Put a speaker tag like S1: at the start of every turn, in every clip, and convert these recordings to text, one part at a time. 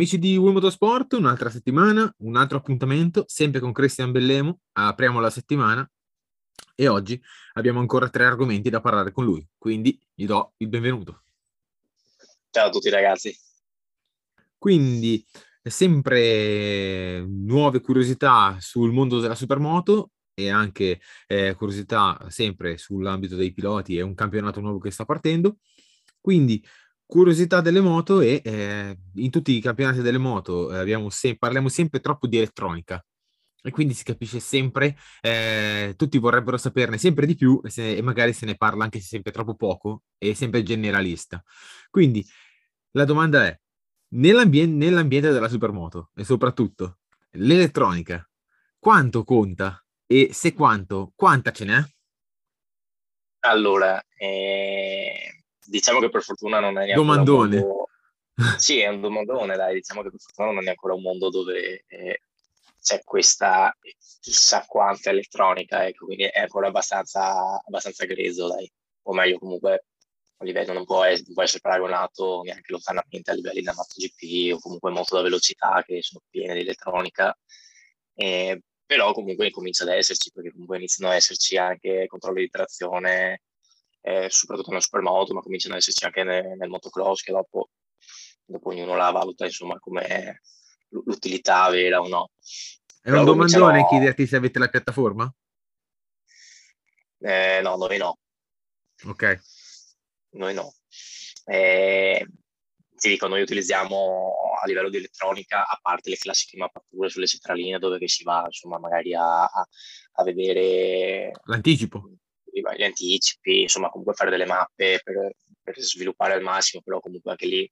S1: Amici di Wii Motorsport, un'altra settimana, un altro appuntamento, sempre con Christian Bellemo. Apriamo la settimana e oggi abbiamo ancora tre argomenti da parlare con lui, quindi gli do il benvenuto.
S2: Ciao a tutti ragazzi.
S1: Quindi, sempre nuove curiosità sul mondo della supermoto e anche eh, curiosità sempre sull'ambito dei piloti e un campionato nuovo che sta partendo. Quindi, curiosità delle moto e eh, in tutti i campionati delle moto eh, se- parliamo sempre troppo di elettronica e quindi si capisce sempre, eh, tutti vorrebbero saperne sempre di più se- e, magari se ne parla anche sempre troppo poco e sempre generalista. Quindi la domanda è, nell'ambien- nell'ambiente della supermoto e soprattutto l'elettronica, quanto conta e se quanto, quanta ce n'è?
S2: Allora, eh diciamo che per fortuna non è neanche
S1: domandone.
S2: un mondo... Sì, è un domandone, dai, diciamo che per fortuna non è ancora un mondo dove eh, c'è questa chissà quanta elettronica, ecco, quindi è ancora abbastanza, abbastanza grezzo, dai. O meglio, comunque, a livello non può, essere, non può essere paragonato neanche lontanamente a livelli da MotoGP o comunque moto da velocità che sono piene di elettronica. Eh, però comunque comincia ad esserci, perché comunque iniziano ad esserci anche controlli di trazione, eh, soprattutto nel supermoto, ma cominciano ad esserci anche nel, nel motocross, che dopo, dopo, ognuno la valuta insomma come l'utilità vera o no.
S1: È un domandone cominciano... chiederti se avete la piattaforma?
S2: Eh, no, noi no.
S1: Ok.
S2: Noi no. Eh, ti dico, noi utilizziamo a livello di elettronica, a parte le classiche mappature sulle centraline dove si va insomma magari a, a vedere
S1: l'anticipo
S2: gli anticipi, insomma comunque fare delle mappe per, per, sviluppare al massimo, però comunque anche lì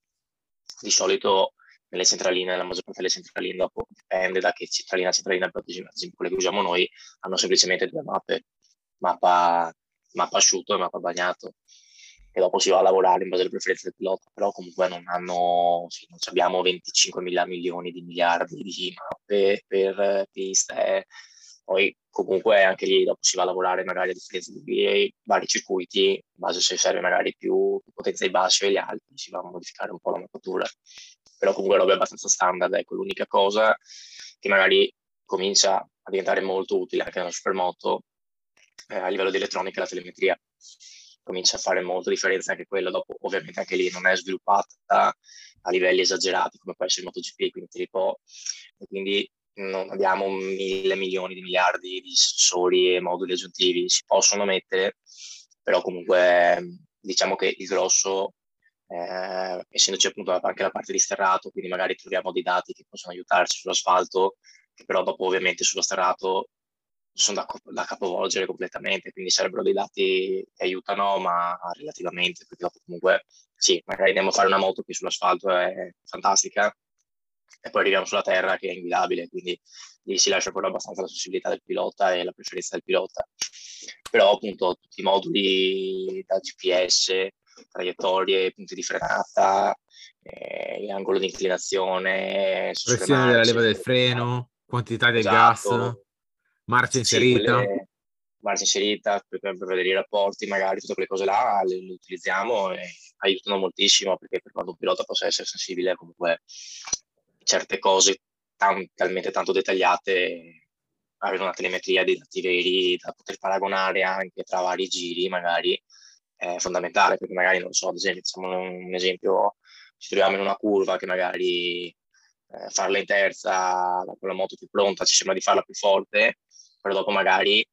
S2: di solito nelle centraline, nella maggior parte delle centraline, dopo dipende da che centralina centralina, per esempio quelle che usiamo noi, hanno semplicemente due mappe, mappa, mappa asciutto e mappa bagnato, e dopo si va a lavorare in base alle preferenze del pilota, però comunque non hanno, sì, non abbiamo 25 mila milioni di miliardi di mappe per piste, poi comunque anche lì dopo si va a lavorare magari a differenza di vari circuiti, in base se serve magari più potenza ai bassi o agli alti, si va a modificare un po' la mappatura. Però comunque roba abbastanza standard, ecco, l'unica cosa che magari comincia a diventare molto utile anche nella supermoto eh, a livello di elettronica è la telemetria. Comincia a fare molta differenza anche quella, dopo ovviamente anche lì non è sviluppata a livelli esagerati come può essere il MotoGP, quindi tipo, e quindi non abbiamo mille milioni di miliardi di sensori e moduli aggiuntivi, si possono mettere, però comunque diciamo che il grosso, eh, essendoci appunto anche la parte di sterrato, quindi magari troviamo dei dati che possono aiutarci sull'asfalto, che però dopo ovviamente sullo sterrato sono da, da capovolgere completamente, quindi sarebbero dei dati che aiutano, ma relativamente, perché dopo comunque sì, magari andiamo a fare una moto che sull'asfalto è fantastica, e poi arriviamo sulla terra che è inguidabile, quindi lì si lascia ancora abbastanza la sensibilità del pilota e la preferenza del pilota. Però appunto tutti i moduli da GPS, traiettorie, punti di frenata, eh, angolo di inclinazione,
S1: pressione della leva del freno, quantità del esatto. gas, marcia inserita. Sì,
S2: marcia inserita per, per, vedere i rapporti, magari tutte quelle cose là le, le utilizziamo e aiutano moltissimo perché per quando un pilota possa essere sensibile comunque certe cose tan, talmente tanto dettagliate, avere una telemetria di dati veri da poter paragonare anche tra vari giri magari è fondamentale, perché magari, non so, ad esempio, facciamo un esempio, ci troviamo in una curva che magari eh, farla in terza con la moto più pronta ci sembra di farla più forte, però dopo magari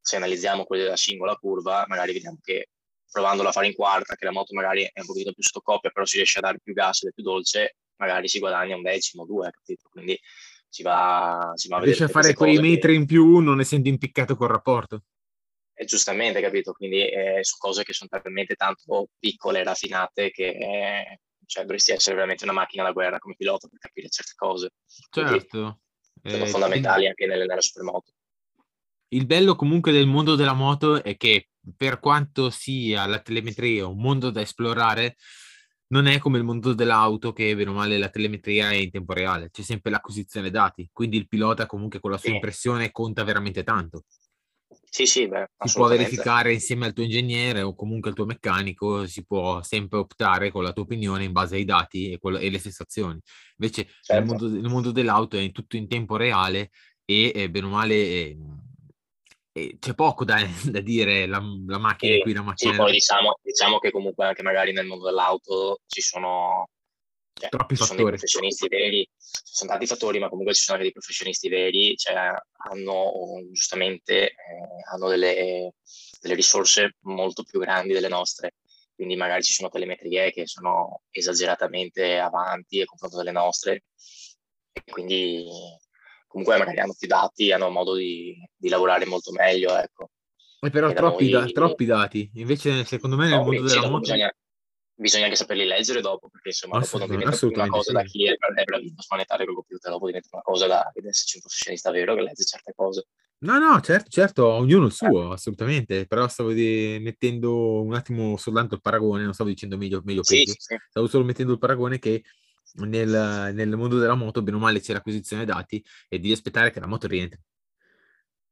S2: se analizziamo quella della singola curva, magari vediamo che provandola a fare in quarta, che la moto magari è un pochino più sottocoppia, però si riesce a dare più gas ed è più dolce, magari si guadagna un decimo, due, capito? Quindi si va, si va a
S1: vedere. Riesce a fare quei metri che... in più non essendo impiccato col rapporto.
S2: Eh, giustamente, capito? Quindi eh, su cose che sono talmente tanto piccole e raffinate che eh, cioè, dovresti essere veramente una macchina da guerra come pilota per capire certe cose.
S1: Certo.
S2: Quindi, sono fondamentali anche nelle, nella supermoto.
S1: Il bello comunque del mondo della moto è che per quanto sia la telemetria un mondo da esplorare, non è come il mondo dell'auto che, bene o male, la telemetria è in tempo reale, c'è sempre l'acquisizione dati, quindi il pilota comunque con la sua impressione conta veramente tanto.
S2: Sì, sì, beh,
S1: si può verificare insieme al tuo ingegnere o comunque al tuo meccanico, si può sempre optare con la tua opinione in base ai dati e, quello, e le sensazioni. Invece certo. nel, mondo, nel, mondo, dell'auto è tutto in tempo reale e, e bene o male è, c'è poco da, da dire, la, la macchina
S2: sì,
S1: qui, la macchina...
S2: Sì, poi diciamo, diciamo che comunque anche magari nel mondo dell'auto ci sono cioè,
S1: troppi
S2: fattori. Sono dei professionisti veri, ci sono tanti fattori, ma comunque ci sono anche dei professionisti veri, cioè hanno giustamente eh, hanno delle, delle, risorse molto più grandi delle nostre. Quindi magari ci sono telemetrie che sono esageratamente avanti a confronto delle nostre. E quindi comunque magari hanno più dati, hanno modo di, di lavorare molto meglio. Ecco.
S1: E però troppi, noi... da, troppi, dati. Invece, secondo me, nel no, mondo della moto...
S2: Bisogna, bisogna anche saperli leggere dopo, perché insomma dopo non diventa una cosa sì. da chi è, è bravino a smanettare col computer, dopo diventa una cosa da esserci un professionista vero che legge certe cose.
S1: No, no, certo, certo, ognuno il suo, eh. assolutamente, però stavo di, mettendo un attimo soltanto il paragone, non stavo dicendo meglio, meglio sì, peggio, sì, stavo solo mettendo il paragone che nel, nel, mondo della moto, bene o male, c'è l'acquisizione dati e devi aspettare che la moto rientri.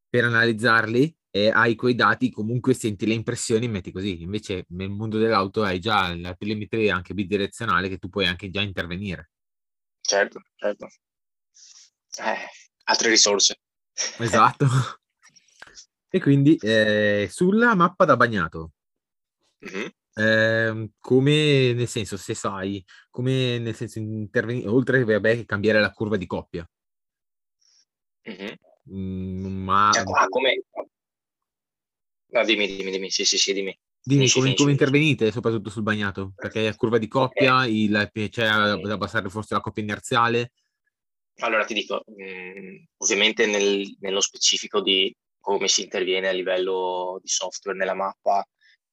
S1: Per analizzarli e hai quei dati, comunque senti le impressioni e metti così. Invece nel mondo dell'auto hai già la telemetria anche bidirezionale che tu puoi anche già intervenire.
S2: Certo, certo. Eh, altre risorse.
S1: Esatto. e quindi eh, sulla mappa da bagnato, mm-hmm. Eh, come nel senso, se sai, come nel senso intervenire, oltre vabbè, cambiare la curva di coppia.
S2: Mm-hmm. Mm, ma... Cioè, qua, come, No, dimmi, dimmi, dimmi, sì, sì, sì, dimmi.
S1: Dimmi finisci, come, finisci, come intervenite soprattutto sul bagnato? Perché a curva di coppia, eh, il, c'è da abbassare forse la coppia inerziale?
S2: Allora ti dico, mh, ovviamente nel, nello specifico di come si interviene a livello di software nella mappa,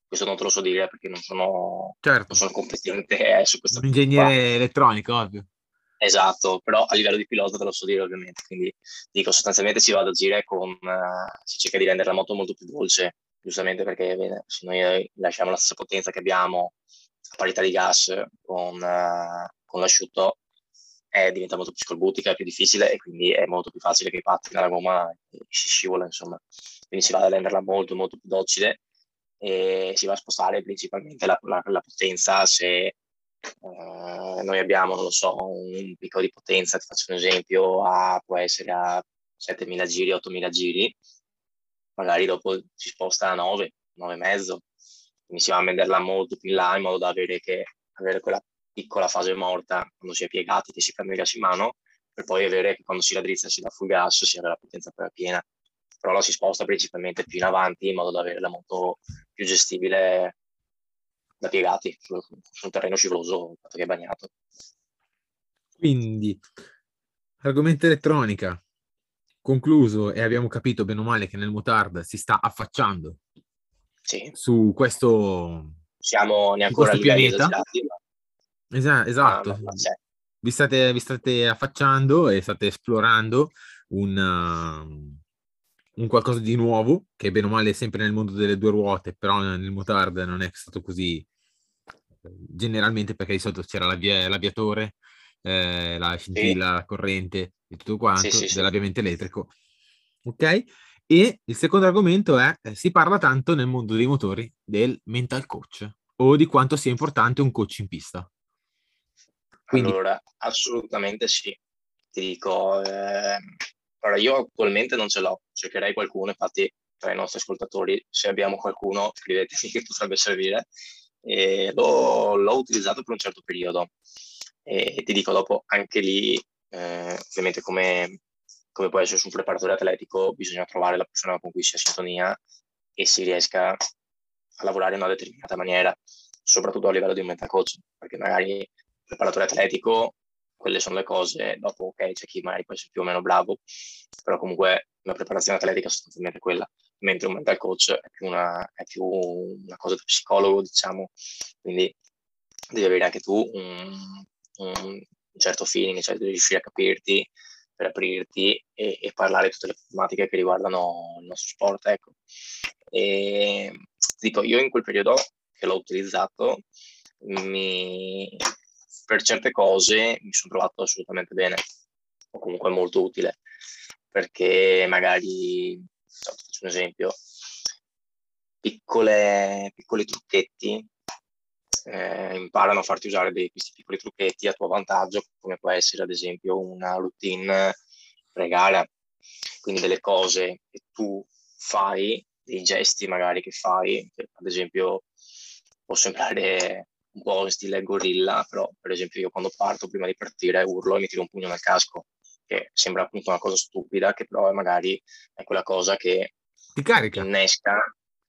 S2: questo non te lo so dire perché non sono,
S1: certo.
S2: non sono competente eh, su questo.
S1: Un ingegnere elettronico, ovvio.
S2: Esatto, però a livello di pilota te lo so dire ovviamente, quindi dico sostanzialmente si va ad agire con, uh, si cerca di rendere la moto molto più dolce, giustamente perché bene, se noi lasciamo la stessa potenza che abbiamo a parità di gas con, uh, con l'asciutto, eh, diventa molto più scorbutica, è più difficile e quindi è molto più facile che patti nella gomma e si scivola, insomma. Quindi si va a renderla molto, molto più docile e si va a spostare principalmente la, la, la potenza se uh, noi abbiamo, non lo so, un picco di potenza, ti faccio un esempio, a, può essere a 7.000 giri, 8.000 giri, magari dopo si sposta a 9, 9 e mezzo, quindi si va a venderla molto più in là in modo da avere, che, avere quella piccola fase morta quando si è piegati, che si prende il gas in mano, per poi avere che quando si raddrizza si dà full gas, si avere la potenza poi piena. Però la si sposta principalmente più in avanti in modo da avere la moto più gestibile da piegati su, su un terreno scivoloso che è bagnato.
S1: Quindi, argomento elettronica concluso e abbiamo capito bene o male che nel Motard si sta affacciando
S2: sì.
S1: su questo,
S2: Siamo neanche pianeta.
S1: Esa- esatto. Ah, vi, state, vi, state, affacciando e state esplorando un, uh, un, qualcosa di nuovo, che bene o male è sempre nel mondo delle due ruote, però nel Motard non è stato così generalmente perché di solito c'era l'avvia- l'aviatore, eh, la scintilla, sì. la corrente e tutto quanto sì, sì, dell'avviamento elettrico. Ok? E il secondo argomento è, eh, si parla tanto nel mondo dei motori del mental coach o di quanto sia importante un coach in pista.
S2: Quindi... Allora, assolutamente sì. Ti dico, eh, allora io attualmente non ce l'ho, cercherei qualcuno, infatti tra i nostri ascoltatori, se abbiamo qualcuno, scrivetemi che potrebbe servire. E l'ho, l'ho utilizzato per un certo periodo e ti dico dopo, anche lì, eh, ovviamente come, come può essere su un preparatore atletico, bisogna trovare la persona con cui si è sintonia e si riesca a lavorare in una determinata maniera, soprattutto a livello di un mental coach, perché magari il preparatore atletico, quelle sono le cose, dopo ok, c'è chi magari può essere più o meno bravo, però comunque la preparazione atletica è sostanzialmente quella, mentre un mental coach è più una, è più una cosa da psicologo, diciamo, quindi devi avere anche tu un, un certo feeling, cioè devi riuscire a capirti per aprirti e, e, parlare di tutte le tematiche che riguardano il nostro sport. Ecco. E, dico, io in quel periodo che l'ho utilizzato, mi, per certe cose mi sono trovato assolutamente bene, o comunque molto utile, perché magari, faccio un esempio, piccole, piccoli trucchetti eh, imparano a farti usare dei, questi piccoli trucchetti a tuo vantaggio, come può essere ad esempio una routine pre-gara, quindi delle cose che tu fai, dei gesti magari che fai, che ad esempio può sembrare un po' in stile gorilla, però per esempio io quando parto, prima di partire, urlo e mi tiro un pugno nel casco, che sembra appunto una cosa stupida, che però magari è quella cosa che
S1: ti carica.
S2: innesca,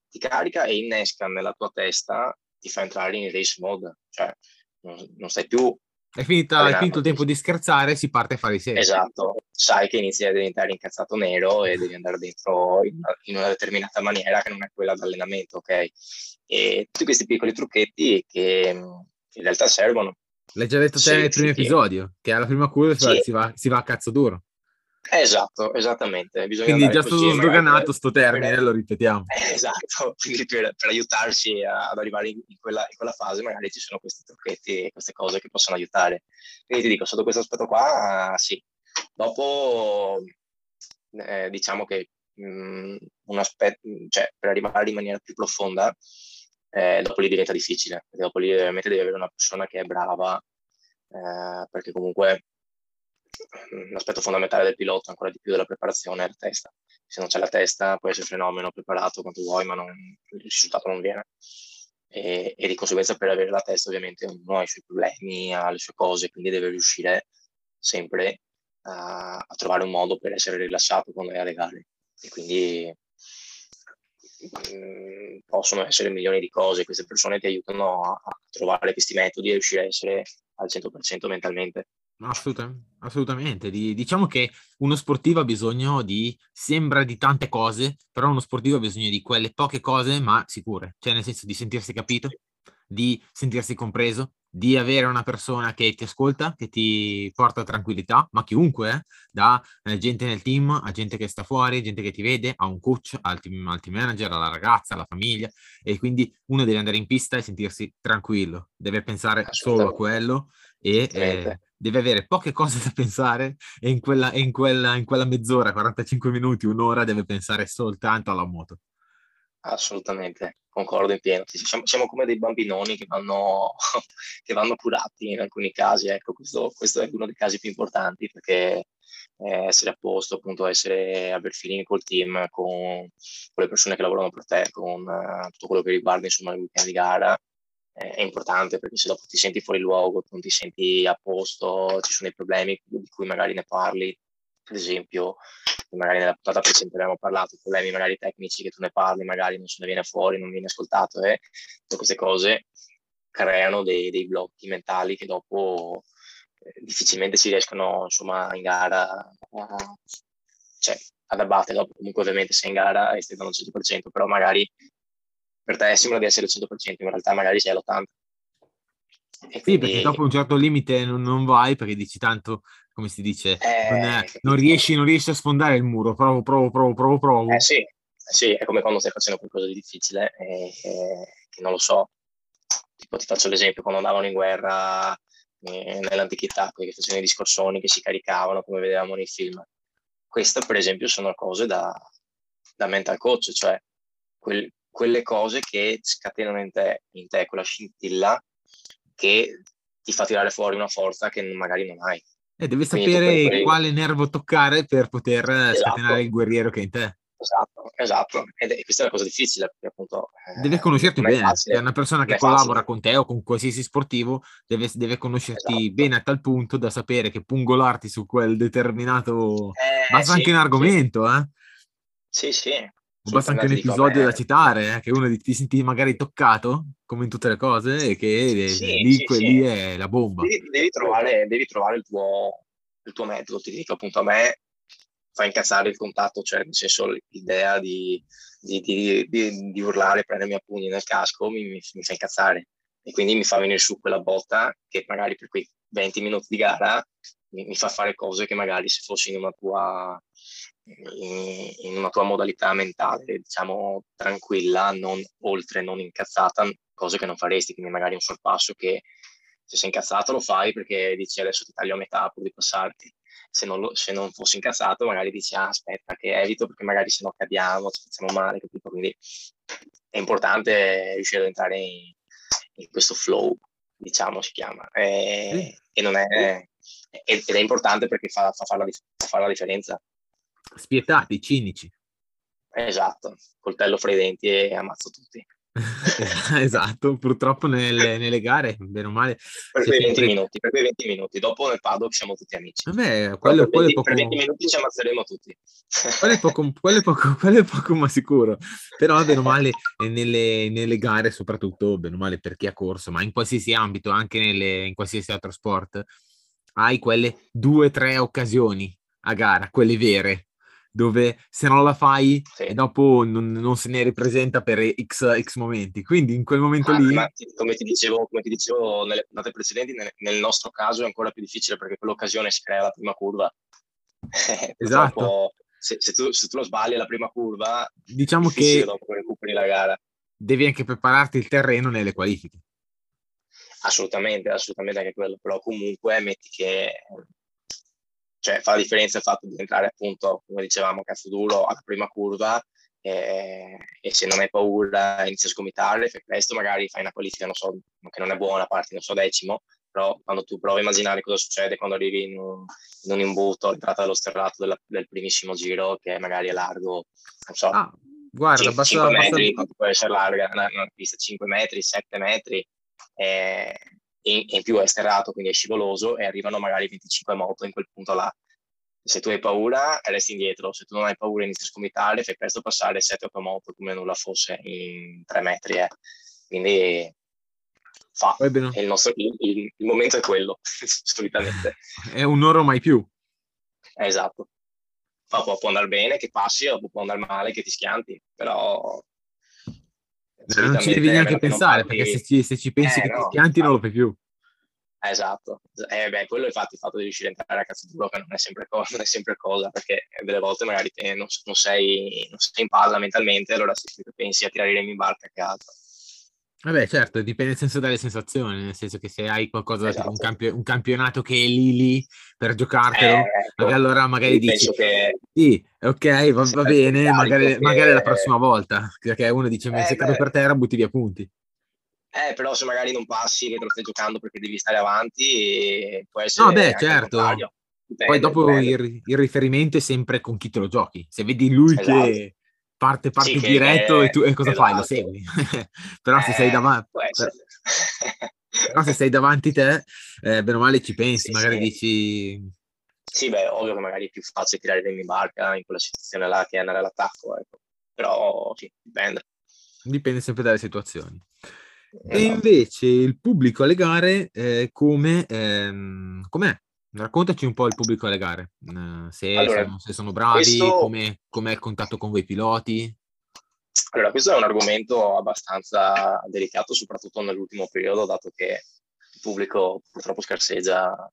S2: ti carica e innesca nella tua testa, ti fa entrare in race mode, cioè non, non stai più
S1: è, finita, è finito il tempo di scherzare, si parte a fare i segni.
S2: Esatto, sai che inizi a diventare incazzato nero e devi andare dentro in una, in una determinata maniera che non è quella d'allenamento, ok? E tutti questi piccoli trucchetti che, in realtà servono.
S1: L'hai già detto te sì, nel primo sì, episodio, che alla prima curva sì. si, va, si va a cazzo duro.
S2: Esatto, esattamente.
S1: Bisogna quindi già stato sdoganato sto termine, per... lo ripetiamo.
S2: esatto, quindi per, per aiutarsi a, ad arrivare in, in, quella, in, quella, fase magari ci sono questi trucchetti e queste cose che possono aiutare. Quindi ti dico, sotto questo aspetto qua, sì. Dopo, eh, diciamo che mh, mm, un aspetto, cioè per arrivare in maniera più profonda, eh, dopo lì diventa difficile, dopo lì veramente devi avere una persona che è brava, eh, perché comunque l'aspetto fondamentale del pilota, ancora di più della preparazione, è la testa. Se non c'è la testa, puoi essere fenomeno preparato quanto vuoi, ma non, il risultato non viene. E, e, di conseguenza per avere la testa ovviamente uno ha i suoi problemi, ha le sue cose, quindi deve riuscire sempre a, a trovare un modo per essere rilassato quando è alle gare. E quindi mh, mm, possono essere milioni di cose, queste persone ti aiutano a, a trovare questi metodi e riuscire a essere al 100% mentalmente.
S1: Assolutamente, assolutamente. diciamo che uno sportivo ha bisogno di, sembra di tante cose, però uno sportivo ha bisogno di quelle poche cose, ma sicure, cioè nel senso di sentirsi capito, di sentirsi compreso, di avere una persona che ti ascolta, che ti porta tranquillità, ma chiunque, eh, da eh, gente nel team a gente che sta fuori, gente che ti vede, a un coach, al team, al team manager, alla ragazza, alla famiglia, e quindi uno deve andare in pista e sentirsi tranquillo, deve pensare solo a quello e eh, deve avere poche cose da pensare e in quella, in, quella, in quella mezz'ora, 45 minuti, un'ora deve pensare soltanto alla moto.
S2: Assolutamente, concordo in pieno. Siamo, siamo come dei bambinoni che vanno, che vanno, curati in alcuni casi. Ecco, questo, questo, è uno dei casi più importanti perché eh, essere a posto, appunto, essere, aver feeling col team, con, con, le persone che lavorano per te, con uh, tutto quello che riguarda insomma, il weekend di gara, è importante perché se dopo ti senti fuori luogo, non ti senti a posto, ci sono dei problemi di cui magari ne parli, ad esempio, magari nella puntata precedente abbiamo parlato, problemi magari tecnici che tu ne parli, magari non se ne viene fuori, non viene ascoltato e tutte queste cose creano dei, dei blocchi mentali che dopo eh, difficilmente si riescono insomma in gara a, cioè, ad abbattere, dopo comunque ovviamente sei in gara e stai dando il 100%, però magari per te sembra di essere il 100%, in realtà magari sei all'80%.
S1: E sì, perché dopo un certo limite non, non, vai perché dici tanto, come si dice, eh, non, è, non, riesci, non, riesci, a sfondare il muro, provo, provo, provo, provo, provo.
S2: Eh sì, sì, è come quando stai facendo qualcosa di difficile e, e che non lo so. Tipo ti faccio l'esempio, quando andavano in guerra eh, nell'antichità, quelli che facevano i discorsoni, che si caricavano come vedevamo nei film. Queste per esempio sono cose da, da mental coach, cioè quel, quelle cose che scatenano in te, in te quella scintilla che ti fa tirare fuori una forza che magari non hai.
S1: E devi sapere quelle... quale nervo toccare per poter esatto. scatenare il guerriero che è in te.
S2: Esatto, esatto. E questa è una cosa difficile perché appunto...
S1: Eh, deve conoscerti bene. Facile, è una persona che collabora con te o con qualsiasi sportivo deve, deve conoscerti esatto. bene a tal punto da sapere che pungolarti su quel determinato... Eh, Basta sì, anche un argomento,
S2: sì.
S1: eh?
S2: Sì, sì,
S1: Basta anche un episodio da citare, eh, che uno ti senti magari toccato, come in tutte le cose, e che sì, lì, sì, sì. lì, è la bomba.
S2: Devi, devi, trovare, devi trovare il, tuo, il, tuo, metodo, ti dico appunto a me fa incazzare il contatto, cioè nel senso l'idea di, di, di, di urlare, prendermi a pugni nel casco mi, mi, mi fa incazzare e quindi mi fa venire su quella botta che magari per quei 20 minuti di gara mi, mi fa fare cose che magari se fossi in una tua in, in una tua modalità mentale, diciamo, tranquilla, non oltre, non incazzata, cose che non faresti, quindi magari un sorpasso che se sei incazzato lo fai perché dici adesso ti taglio a metà pur di passarti. Se non, lo, se non fossi incazzato magari dici ah, aspetta che evito perché magari se no cadiamo, ci facciamo male, capito? Quindi è importante riuscire ad entrare in, in questo flow, diciamo si chiama, e, sì. e non è, ed è importante perché fa, fa, fare la, fa fare la differenza.
S1: Spietati, cinici.
S2: Esatto, coltello fra i denti e ammazzo tutti.
S1: esatto, purtroppo nelle, nelle, gare, bene o male.
S2: Per quei 20 sempre... minuti, per quei 20 minuti, dopo nel paddock siamo tutti amici.
S1: Vabbè, quello,
S2: per, 20,
S1: poco...
S2: per 20 minuti ci ammazzeremo tutti.
S1: quello, è poco, quello, è poco, quello è poco ma sicuro. Però bene o male nelle, nelle, gare, soprattutto bene o male per chi ha corso, ma in qualsiasi ambito, anche nelle, in qualsiasi altro sport, hai quelle due o tre occasioni a gara, quelle vere, dove se non la fai sì. dopo non, non, se ne ripresenta per x, x momenti. Quindi in quel momento
S2: ah,
S1: lì...
S2: come ti dicevo, come ti dicevo nelle date precedenti, nel, nel, nostro caso è ancora più difficile perché quell'occasione si crea la prima curva.
S1: esatto.
S2: Se, se, tu, se, tu, lo sbagli alla prima curva,
S1: diciamo che
S2: dopo recuperi la gara.
S1: Devi anche prepararti il terreno nelle qualifiche.
S2: Assolutamente, assolutamente anche quello, però comunque metti che cioè fa la differenza il fatto di entrare appunto, come dicevamo, cazzo duro alla prima curva e, e, se non hai paura inizi a sgomitare, fai presto, magari fai una qualifica, non so, che non è buona, parti, non so, decimo, però quando tu provi a immaginare cosa succede quando arrivi in un, in un imbuto all'entrata dello sterrato della, del primissimo giro, che magari è largo, non so,
S1: ah, guarda, 5,
S2: basta, 5 metri, basta... può essere larga, una, una pista 5 metri, 7 metri, eh, in, in più è sterrato, quindi è scivoloso e arrivano magari 25 moto in quel punto là. Se tu hai paura, resti indietro, se tu non hai paura inizi a scomitare, fai presto passare 7-8 moto come nulla fosse in 3 metri. Eh. Quindi fa. Il, nostro, il, il, il, momento è quello, solitamente.
S1: È un'ora mai più.
S2: Esatto. Può, può andare bene che passi o può andare male che ti schianti, però
S1: non ci devi neanche pensare, perché se ci, se ci pensi eh, che no, ti schianti non lo fai più.
S2: Esatto, eh, beh, quello infatti il fatto di riuscire a entrare a cazzo duro che non è sempre cosa, non è sempre cosa perché delle volte magari te non, non, sei, non sei in palla mentalmente, allora se pensi a tirare i remi in barca che altro.
S1: Vabbè, certo, dipende sempre dalle sensazioni, nel senso che se hai qualcosa, esatto. un, campio- un, campionato che è lì lì per giocartelo, eh, ecco. allora magari dici, che... sì, ok, va, va bene, magari, che... magari, la prossima volta, perché uno dice, eh, se cado per terra butti via punti.
S2: Eh, però se magari non passi che te lo stai giocando perché devi stare avanti, può essere...
S1: No, beh, certo. Dipende, Poi dopo il, il, riferimento è sempre con chi te lo giochi. Se vedi lui esatto. che parte, parte sì, diretto che... e tu e cosa fai? Lo esatto. segui. però eh, se sei davanti... però se sei davanti te, eh, bene o male ci pensi, sì, magari sì. dici...
S2: Sì, beh, ovvio che magari è più facile tirare in barca in quella situazione là che andare all'attacco, ecco. Però sì, dipende.
S1: Dipende sempre dalle situazioni. E esatto. invece il pubblico alle gare, eh, come, ehm, com'è? Raccontaci un po' il pubblico alle gare, uh, se, allora, sono, se, sono, bravi, questo... come, com'è il contatto con voi piloti.
S2: Allora, questo è un argomento abbastanza delicato, soprattutto nell'ultimo periodo, dato che il pubblico purtroppo scarseggia,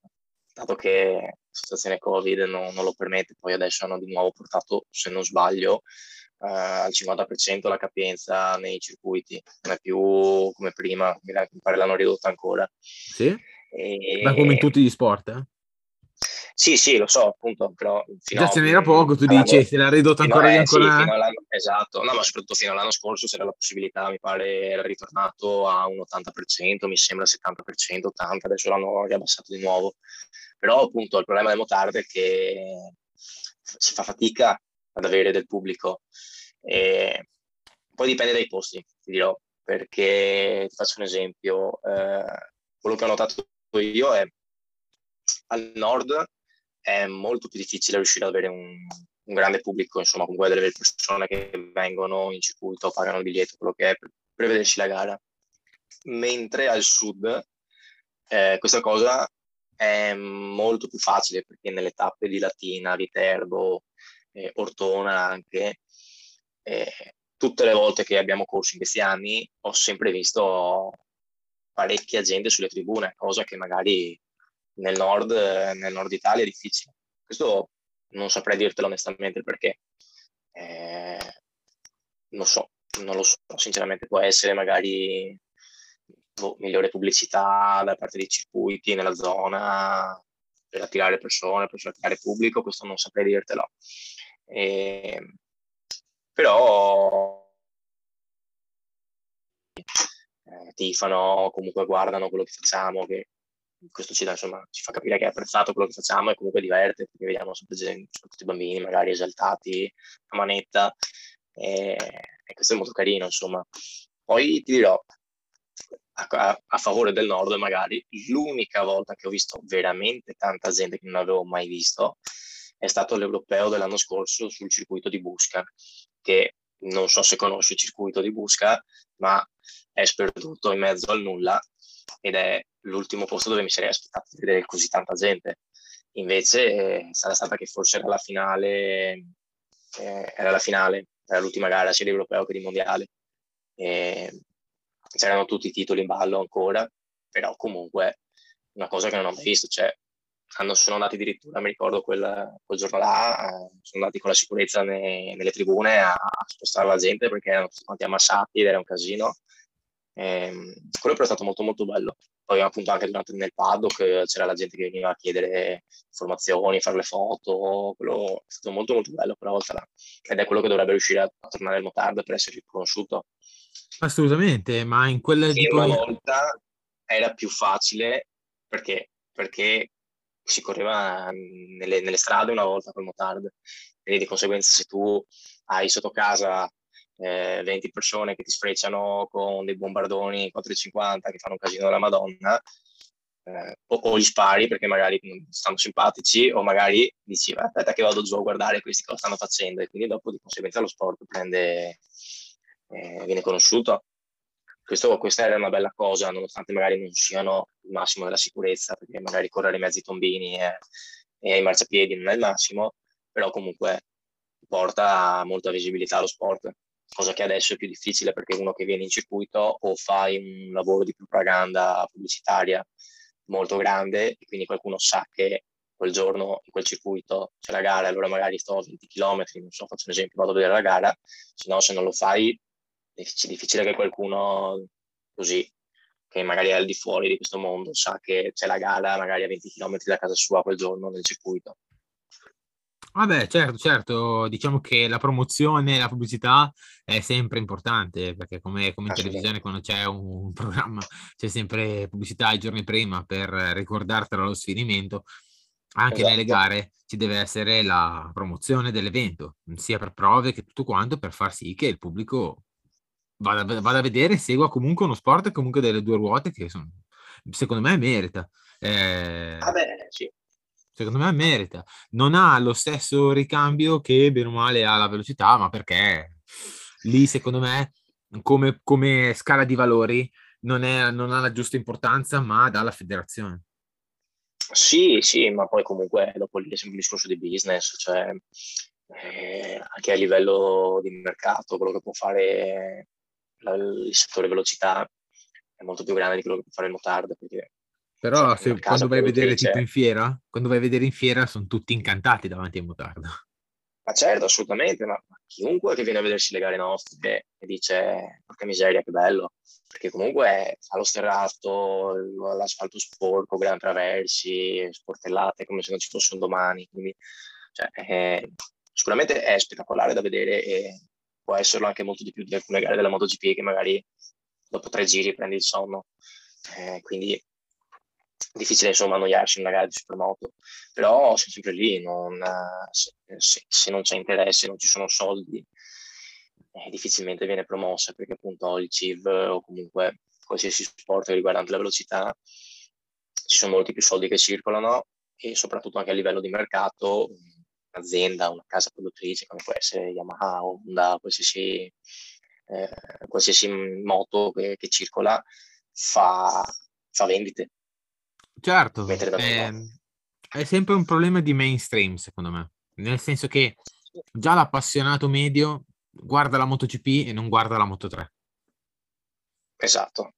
S2: dato che la situazione Covid non, non lo permette. Poi adesso hanno di nuovo portato, se non sbaglio, uh, al 50% la capienza nei circuiti, non è più come prima, mi pare l'hanno ridotta ancora.
S1: Sì? E... Ma come in tutti gli sport? Eh?
S2: Sì, sì, lo so, appunto, però...
S1: Già ce n'era poco, tu dici, se l'ha ridotto ancora di ancora...
S2: Sì, esatto, no, ma soprattutto fino all'anno scorso c'era la possibilità, mi pare, era ritornato a un 80%, mi sembra 70%, 80%, adesso l'hanno riabbassato di nuovo. Però, appunto, il problema del motardo è che si fa fatica ad avere del pubblico. E poi dipende dai posti, ti dirò, perché ti faccio un esempio. Eh, quello che ho notato io è al nord è molto più difficile riuscire ad avere un, un grande pubblico, insomma, comunque delle persone che vengono in circuito, pagano il biglietto, quello che è, per, vederci la gara. Mentre al sud eh, questa cosa è molto più facile perché nelle tappe di Latina, Viterbo, eh, Ortona anche, eh, tutte le volte che abbiamo corso in questi anni ho sempre visto parecchia gente sulle tribune, cosa che magari nel nord, nel nord Italia è difficile. Questo non saprei dirtelo onestamente perché eh, non so, non lo so, sinceramente può essere magari boh, migliore pubblicità da parte dei circuiti nella zona per attirare persone, per attirare pubblico, questo non saprei dirtelo. E, però tifano, comunque guardano quello che facciamo, che questo ci, dà, insomma, ci fa capire che è apprezzato quello che facciamo e comunque diverte, perché vediamo sempre i bambini magari esaltati a manetta e, e questo è molto carino, insomma. Poi ti dirò, a, a, favore del nord magari, l'unica volta che ho visto veramente tanta gente che non avevo mai visto è stato l'europeo dell'anno scorso sul circuito di Busca, che non so se conosci il circuito di Busca, ma è sperduto in mezzo al nulla ed è l'ultimo posto dove mi sarei aspettato di vedere così tanta gente. Invece eh, sarà stata che forse era la finale, eh, era la finale, era l'ultima gara sia di europeo che di mondiale. E c'erano tutti i titoli in ballo ancora, però comunque una cosa che non ho mai visto, cioè hanno, sono andati addirittura, mi ricordo quel, quel giorno là, eh, sono andati con la sicurezza ne, nelle tribune a, a, spostare la gente perché erano tutti quanti ammassati ed era un casino. E, ehm, quello però è stato molto molto bello. Poi appunto anche durante nel paddock c'era la gente che veniva a chiedere informazioni, fare le foto, quello è stato molto molto bello quella volta là. Ed è quello che dovrebbe riuscire a, a tornare al motard per essere riconosciuto.
S1: Assolutamente, ma in quella
S2: di una volta era più facile perché, perché si correva nelle, nelle, strade una volta col motard. Quindi di conseguenza se tu hai sotto casa eh, 20 persone che ti sfrecciano con dei bombardoni 450 che fanno un casino della Madonna, eh, o, o, li spari perché magari stanno simpatici, o magari dici aspetta che vado giù a guardare questi cosa stanno facendo, e quindi dopo di conseguenza lo sport prende, eh, viene conosciuto. Questo, questa era una bella cosa, nonostante magari non siano il massimo della sicurezza, perché magari correre in mezzo ai tombini e, e ai marciapiedi non è il massimo, però comunque porta molta visibilità allo sport, cosa che adesso è più difficile perché uno che viene in circuito o fai un lavoro di propaganda pubblicitaria molto grande e quindi qualcuno sa che quel giorno in quel circuito c'è la gara, allora magari sto a 20 km, non so, faccio un esempio, vado a vedere la gara, se no se non lo fai è difficile che qualcuno così, che magari è al di fuori di questo mondo, sa che c'è la gara magari a 20 km da casa sua quel giorno nel circuito.
S1: Vabbè, certo, certo, diciamo che la promozione, la pubblicità è sempre importante, perché come, come in televisione quando c'è un programma c'è sempre pubblicità i giorni prima per ricordartelo allo sfinimento, anche esatto. nelle gare ci deve essere la promozione dell'evento, sia per prove che tutto quanto, per far sì che il pubblico vada, vada a vedere, segua comunque uno sport comunque delle due ruote che sono, secondo me merita.
S2: Eh, Vabbè, sì.
S1: Secondo me merita. Non ha lo stesso ricambio che bene o male ha la velocità, ma perché lì secondo me come, come scala di valori non, è, non ha la giusta importanza, ma dà la federazione.
S2: Sì, sì, ma poi comunque dopo lì è sempre un discorso di business, cioè eh, anche a livello di mercato, quello che può fare la, il settore velocità è molto più grande di quello che può fare il motard. Perché,
S1: Però cioè, se, quando vai a vedere tipo in fiera, quando vai a vedere in fiera sono tutti incantati davanti al motard.
S2: Ma certo, assolutamente, ma, chiunque che viene a vedersi le gare nostre e dice porca miseria che bello, perché comunque fa lo sterrato, l'asfalto sporco, gran traversi, sportellate come se non ci fosse un domani, quindi cioè, eh, sicuramente è spettacolare da vedere e può esserlo anche molto di più di alcune gare della MotoGP che magari dopo tre giri prendi il sonno. Eh, quindi difficile insomma annoiarsi in una gara di supermoto, però sei sempre lì, non, se, se, se, non c'è interesse, non ci sono soldi, eh, difficilmente viene promossa perché appunto il CIV o comunque qualsiasi sport riguardante la velocità ci sono molti più soldi che circolano e soprattutto anche a livello di mercato un'azienda, una casa produttrice come può essere Yamaha, Honda, qualsiasi, eh, qualsiasi moto che, che circola fa, fa, vendite.
S1: Certo, è, è sempre un problema di mainstream secondo me, nel senso che già l'appassionato medio guarda la MotoGP e non guarda la Moto3.
S2: Esatto.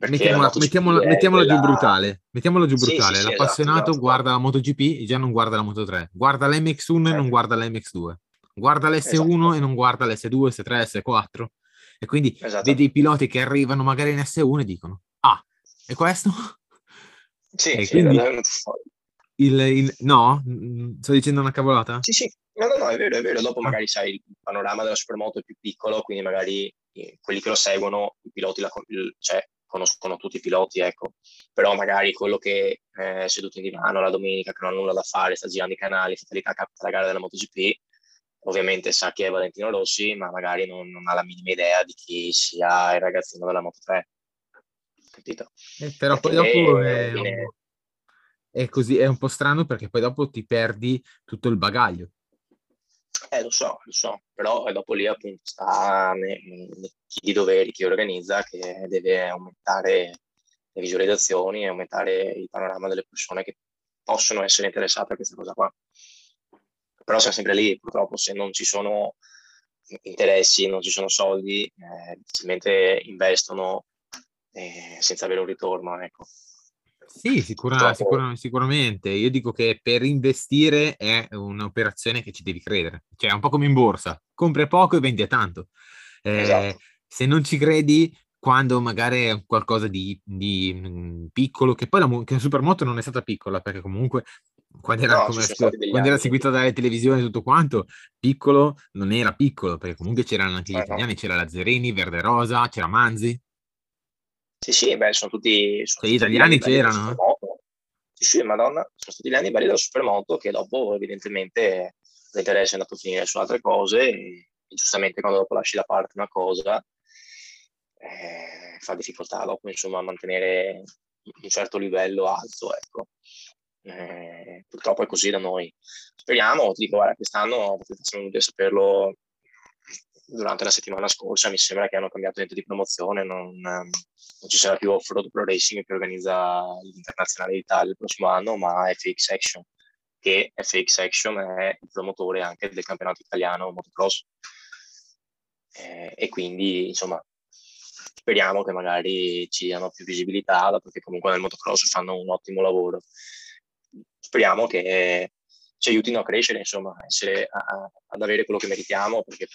S1: Mettiamola, mettiamola, mettiamola quella... giù brutale. Mettiamola giù brutale. Sì, sì, L'appassionato esatto, esatto. guarda la MotoGP e già non guarda la Moto3. Guarda l'MX1 certo. e non guarda l'MX2. Guarda l'S1 esatto. e non guarda l'S2, S3, S4. E quindi esatto. vedi i piloti che arrivano magari in S1 e dicono: Ah, e questo?
S2: Sì, e sì, quindi
S1: il, il, no? Mm, sto dicendo una cavolata?
S2: Sì, sì. No, no, no, è vero, è vero. Dopo ah. magari sai, il panorama della supermoto è più piccolo, quindi magari quelli che lo seguono, i piloti, la, cioè conoscono tutti i piloti, ecco. Però magari quello che è eh, seduto in divano la domenica, che non ha nulla da fare, sta girando i canali, fatalità capita la gara della MotoGP, ovviamente sa chi è Valentino Rossi, ma magari non, non ha la minima idea di chi sia il ragazzino della Moto3. Capito?
S1: Eh, però poi dopo è, viene... è, così, è un po' strano perché poi dopo ti perdi tutto il bagaglio.
S2: Eh, lo so, lo so, però dopo lì appunto sta chi di doveri, chi organizza, che deve aumentare le visualizzazioni e aumentare il panorama delle persone che possono essere interessate a questa cosa qua. Però siamo sempre lì, purtroppo se non ci sono interessi, non ci sono soldi, eh, difficilmente investono eh, senza avere un ritorno, ecco.
S1: Sì, sicura, sicura, sicuramente. Io dico che per investire è un'operazione che ci devi credere. Cioè, è un po' come in borsa. Compri poco e vendi a tanto. Eh, esatto. Se non ci credi, quando magari è qualcosa di, di mm, piccolo, che poi la, che la Supermoto non è stata piccola, perché comunque quando era, no, come, quando era seguito dalle televisioni e tutto quanto, piccolo non era piccolo, perché comunque c'erano anche gli eh, italiani, no. c'era Lazzarini, Verde Rosa, c'era Manzi.
S2: Sì, sì, beh, sono tutti... Sono
S1: cioè, gli italiani c'erano?
S2: Sì, sì, madonna, sono stati gli anni belli della Supermoto che dopo evidentemente l'interesse è andato a finire su altre cose e, e giustamente quando dopo lasci da parte una cosa eh, fa difficoltà dopo insomma a mantenere un certo livello alto, ecco. Eh, purtroppo è così da noi. Speriamo, ti dico, guarda, quest'anno siamo venuti a saperlo durante la settimana scorsa, mi sembra che hanno cambiato ente di promozione, non, non ci sarà più Off-Road Pro Racing che organizza l'Internazionale d'Italia il prossimo anno, ma FX Action, che FX Action è il promotore anche del campionato italiano motocross. Eh, e quindi, insomma, speriamo che magari ci diano più visibilità, perché comunque nel motocross fanno un ottimo lavoro. Speriamo che ci aiutino a crescere, insomma, essere, a, ad avere quello che meritiamo, perché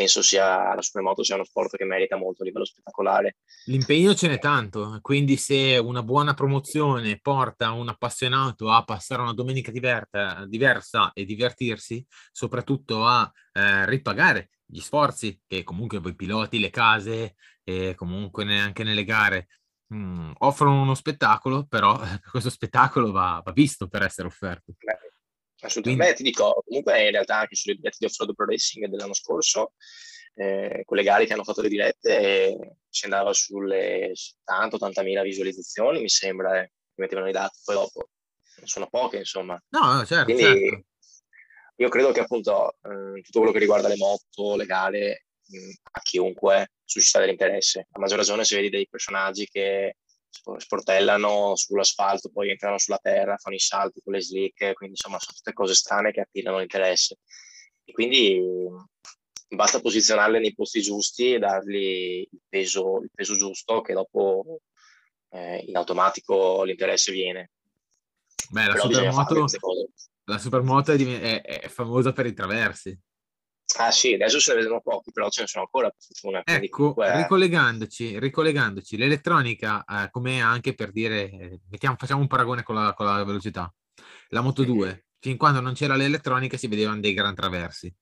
S2: penso sia la supermoto sia uno sport che merita molto a livello spettacolare.
S1: L'impegno ce n'è tanto, quindi se una buona promozione porta un appassionato a passare una domenica diversa, diversa e divertirsi, soprattutto a eh, ripagare gli sforzi che comunque voi piloti, le case e comunque neanche nelle gare mm, offrono uno spettacolo, però questo spettacolo va, va visto per essere offerto.
S2: Beh Assolutamente, Quindi... ti dico, comunque in realtà anche sulle dirette di Off-Road Pro Racing dell'anno scorso, eh, con le gare che hanno fatto le dirette, eh, si andava sulle 70-80 mila visualizzazioni, mi sembra, eh, mettevano i dati, poi dopo sono poche, insomma.
S1: No, no certo, Quindi, certo.
S2: Io credo che appunto eh, tutto quello che riguarda le moto, le gare, mh, mm, a chiunque suscita dell'interesse. A maggior ragione se vedi dei personaggi che sportellano sull'asfalto, poi entrano sulla terra, fanno i salti con le slick, quindi insomma sono tutte cose strane che attirano l'interesse. E quindi basta posizionarle nei posti giusti e dargli il peso, il peso giusto che dopo eh, in automatico l'interesse viene.
S1: Beh, la supermoto, la supermoto è, è, è famosa per i traversi.
S2: Ah sì, adesso se ne vedono pochi, però ce ne sono ancora per fortuna.
S1: Ecco, comunque... ricollegandoci, ricollegandoci, l'elettronica, eh, come anche per dire, eh, mettiamo, facciamo un paragone con la, con la velocità. La Moto 2, mm-hmm. fin quando non c'era l'elettronica si vedevano dei gran traversi.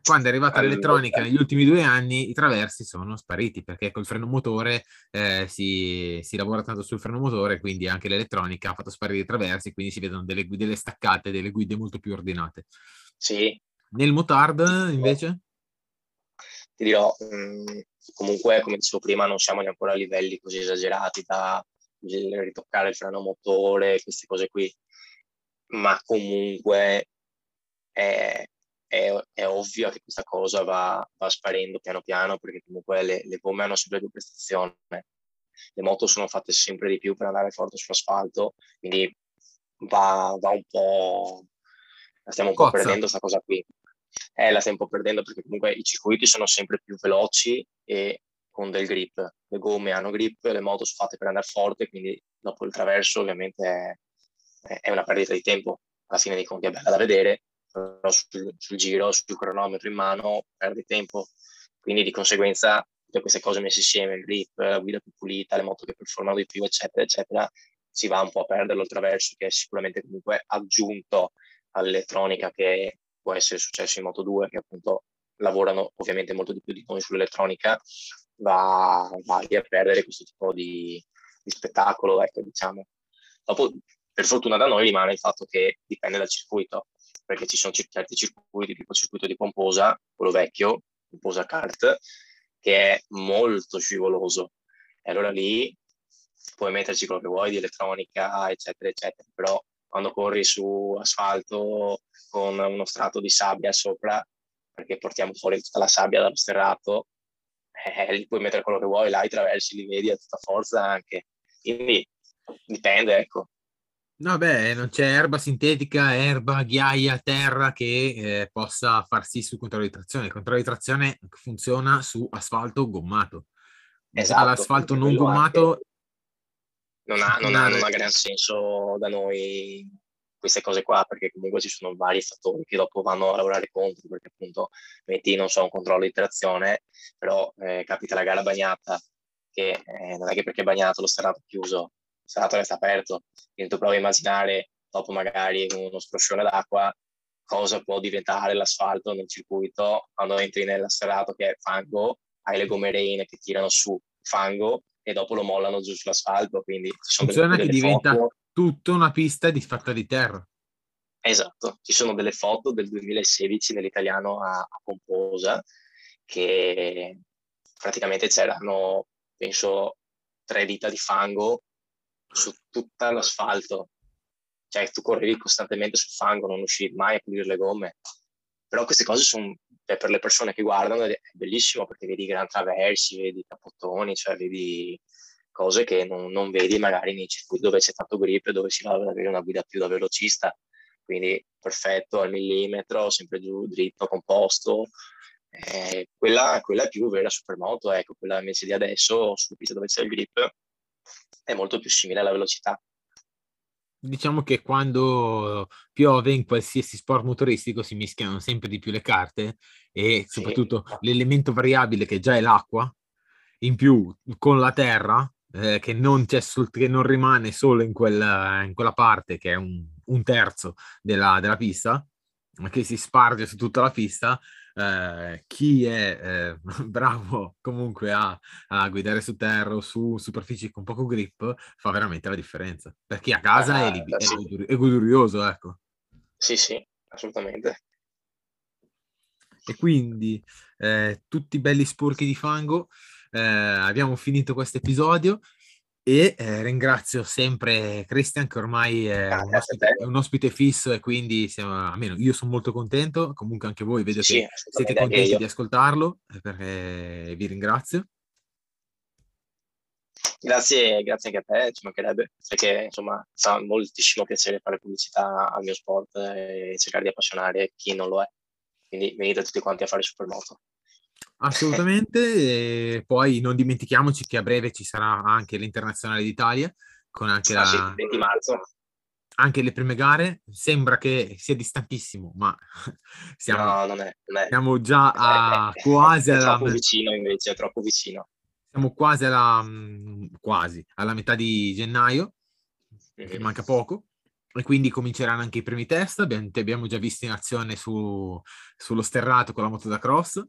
S1: Quando è arrivata allora, l'elettronica negli ultimi due anni i traversi sono spariti perché col freno motore eh, si, si, lavora tanto sul freno motore, quindi anche l'elettronica ha fatto sparire i traversi, quindi si vedono delle, delle staccate, delle guide molto più ordinate.
S2: Sì,
S1: nel motard invece?
S2: Ti dirò, mh, mm, comunque come dicevo prima non siamo neanche a livelli così esagerati da ritoccare il freno motore, queste cose qui, ma comunque è, è, è ovvio che questa cosa va, va, sparendo piano piano perché comunque le, le gomme hanno sempre più prestazione, le moto sono fatte sempre di più per andare forte sull'asfalto, quindi va, va un po', stiamo un Cozza. po' perdendo questa cosa qui eh, la stai un po' perdendo perché comunque i circuiti sono sempre più veloci e con del grip. Le gomme hanno grip, le moto sono fatte per andare forte, quindi dopo il traverso ovviamente è, è una perdita di tempo. Alla fine dei conti è bella da vedere, però sul, sul giro, sul cronometro in mano, perdi tempo. Quindi di conseguenza tutte queste cose messe insieme, il grip, la guida più pulita, le moto che performano di più, eccetera, eccetera, si va un po' a perderlo traverso che è sicuramente comunque aggiunto all'elettronica che può essere successo in Moto2, che appunto lavorano ovviamente molto di più di noi sull'elettronica, va, va a perdere questo tipo di, di spettacolo, ecco, diciamo. Dopo, per fortuna da noi rimane il fatto che dipende dal circuito, perché ci sono certi circuiti, tipo il circuito di Pomposa, quello vecchio, Pomposa Kart, che è molto scivoloso. E allora lì puoi metterci quello che vuoi di elettronica, eccetera, eccetera, però quando corri su asfalto con uno strato di sabbia sopra, perché portiamo fuori tutta la sabbia dallo sterrato, eh, li puoi mettere quello che vuoi, là i traversi li vedi a tutta forza anche. Quindi dipende, ecco.
S1: No, beh, non c'è erba sintetica, erba, ghiaia, terra che eh, possa far sì sul controllo di trazione. Il controllo di trazione funziona su asfalto gommato.
S2: Esatto,
S1: l'asfalto non gommato
S2: ha, non, ha, non ha gran senso da noi queste cose qua, perché comunque ci sono vari fattori che dopo vanno a lavorare contro, perché appunto metti, non so, un controllo di trazione, però eh, capita la gara bagnata, che eh, non è che perché è bagnato lo sterrato chiuso, il sterrato resta aperto, quindi tu provi a immaginare dopo magari uno scroscione d'acqua cosa può diventare l'asfalto nel circuito quando entri nel sterrato che è fango, hai le gomme reine che tirano su fango e dopo lo mollano giù sull'asfalto, quindi ci
S1: sono Funziona delle, che delle diventa foto tutta una pista di fatta di terra.
S2: Esatto, ci sono delle foto del 2016 nell'italiano a, a Pomposa che praticamente c'erano, penso, tre dita di fango su tutto l'asfalto. Cioè, tu correvi costantemente sul fango, non uscivi mai a pulire le gomme. Però queste cose sono, cioè, per le persone che guardano, è bellissimo perché vedi gran traversi, vedi capottoni, cioè vedi cose che non, non, vedi magari nei circuiti dove c'è tanto grip e dove si va ad avere una guida più da velocista. Quindi perfetto al millimetro, sempre giù, dritto, composto. Eh, quella, quella, è più vera supermoto, ecco, quella invece di adesso, su piste dove c'è il grip, è molto più simile alla velocità.
S1: Diciamo che quando piove in qualsiasi sport motoristico si mischiano sempre di più le carte e soprattutto sì. l'elemento variabile che già è l'acqua, in più con la terra eh, che, non sol- che, non rimane solo in quella, in quella parte che è un, un terzo della, della, pista, ma che si sparge su tutta la pista. Eh, chi è eh, bravo comunque a, a, guidare su terra o su superfici con poco grip fa veramente la differenza. Perché a casa ah, è, lib- sì. è, godurioso ecco.
S2: Sì sì assolutamente.
S1: E quindi eh, tutti belli sporchi di fango eh, abbiamo finito questo episodio e eh, ringrazio sempre Christian che ormai è un, ospite, è un, ospite, fisso e quindi siamo, almeno io sono molto contento, comunque anche voi vedo sì, che siete contenti di ascoltarlo eh, perché vi ringrazio.
S2: Grazie, grazie anche a te, ci mancherebbe, perché insomma fa moltissimo piacere fare pubblicità al mio sport e cercare di appassionare chi non lo è. Quindi venite tutti quanti a fare Supermoto.
S1: Assolutamente, e poi non dimentichiamoci che a breve ci sarà anche l'Internazionale d'Italia con anche ah, la...
S2: 20 marzo.
S1: Anche le prime gare, sembra che sia distantissimo, ma siamo,
S2: no, non è, non è.
S1: siamo già a è, quasi
S2: è,
S1: alla...
S2: troppo vicino invece, è troppo vicino.
S1: Siamo quasi alla, mm, quasi alla metà di gennaio, mm-hmm. manca poco, e quindi cominceranno anche i primi test. Abbiamo, abbiamo già visto in azione su, sullo sterrato con la moto da cross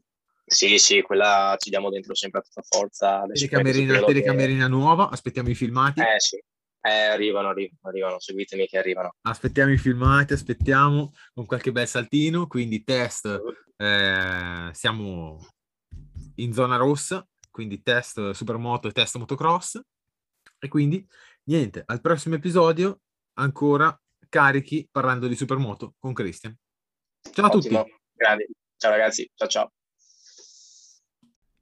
S2: sì, sì, quella ci diamo dentro sempre a tutta forza.
S1: Telecamerina, telecamerina nuova, aspettiamo i filmati.
S2: Eh sì, eh, arrivano, arrivano, arrivano, seguitemi che arrivano.
S1: Aspettiamo i filmati, aspettiamo con qualche bel saltino, quindi test, eh, siamo in zona rossa, quindi test supermoto e test motocross. E quindi, niente, al prossimo episodio ancora carichi parlando di supermoto con Christian. Ciao Ottimo. a tutti.
S2: Grandi. Ciao ragazzi, ciao ciao.